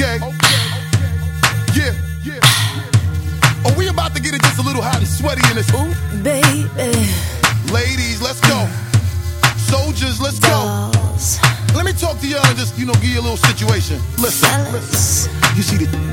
Okay. Yeah, yeah. Are we about to get it just a little hot and sweaty in this? Ooh, baby. Ladies, let's go. Soldiers, let's go. Let me talk to y'all and just, you know, give you a little situation. Listen, listen. You see the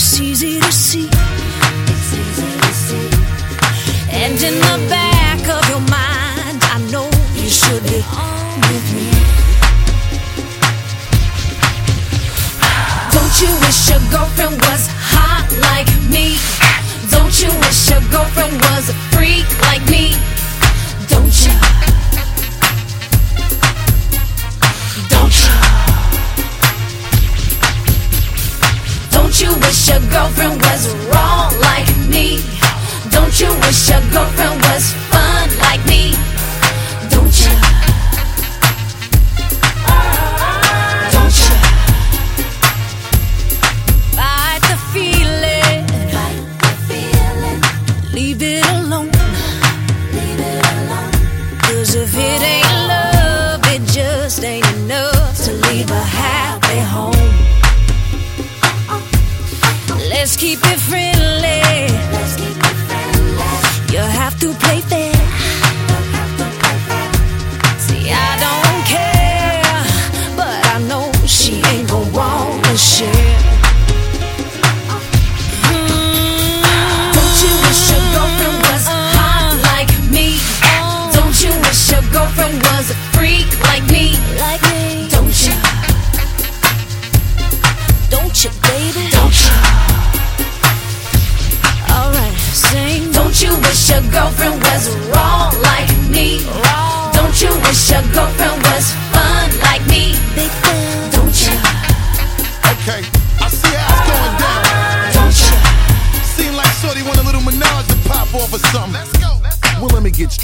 It's easy to see. It's easy to see. And in the back of your mind, I know you should be on with me. Don't you wish your girlfriend was hot like me? You wish your girlfriend was wrong like me? Don't you wish your girlfriend was fun like me? Don't you? Don't you? Fight the feeling. Fight the feeling. Leave it alone. Leave it alone. Cause if it Let's keep it friendly. Wish your girlfriend was wrong like me? Wrong. Don't you wish your girlfriend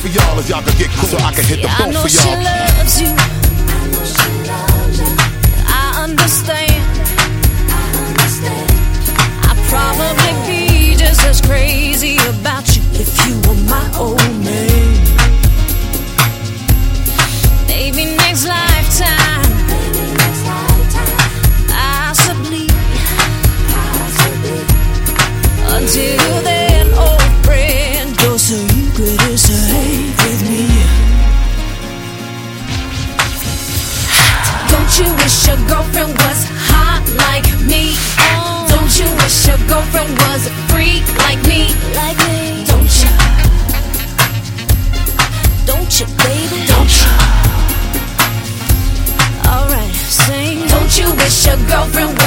for y'all if y'all could get cool. So I can hit the both for y'all. I know she loves you. I understand. a freak like me. Like me. Don't you? Don't you, baby? Don't you? Alright, sing. Don't you wish your girlfriend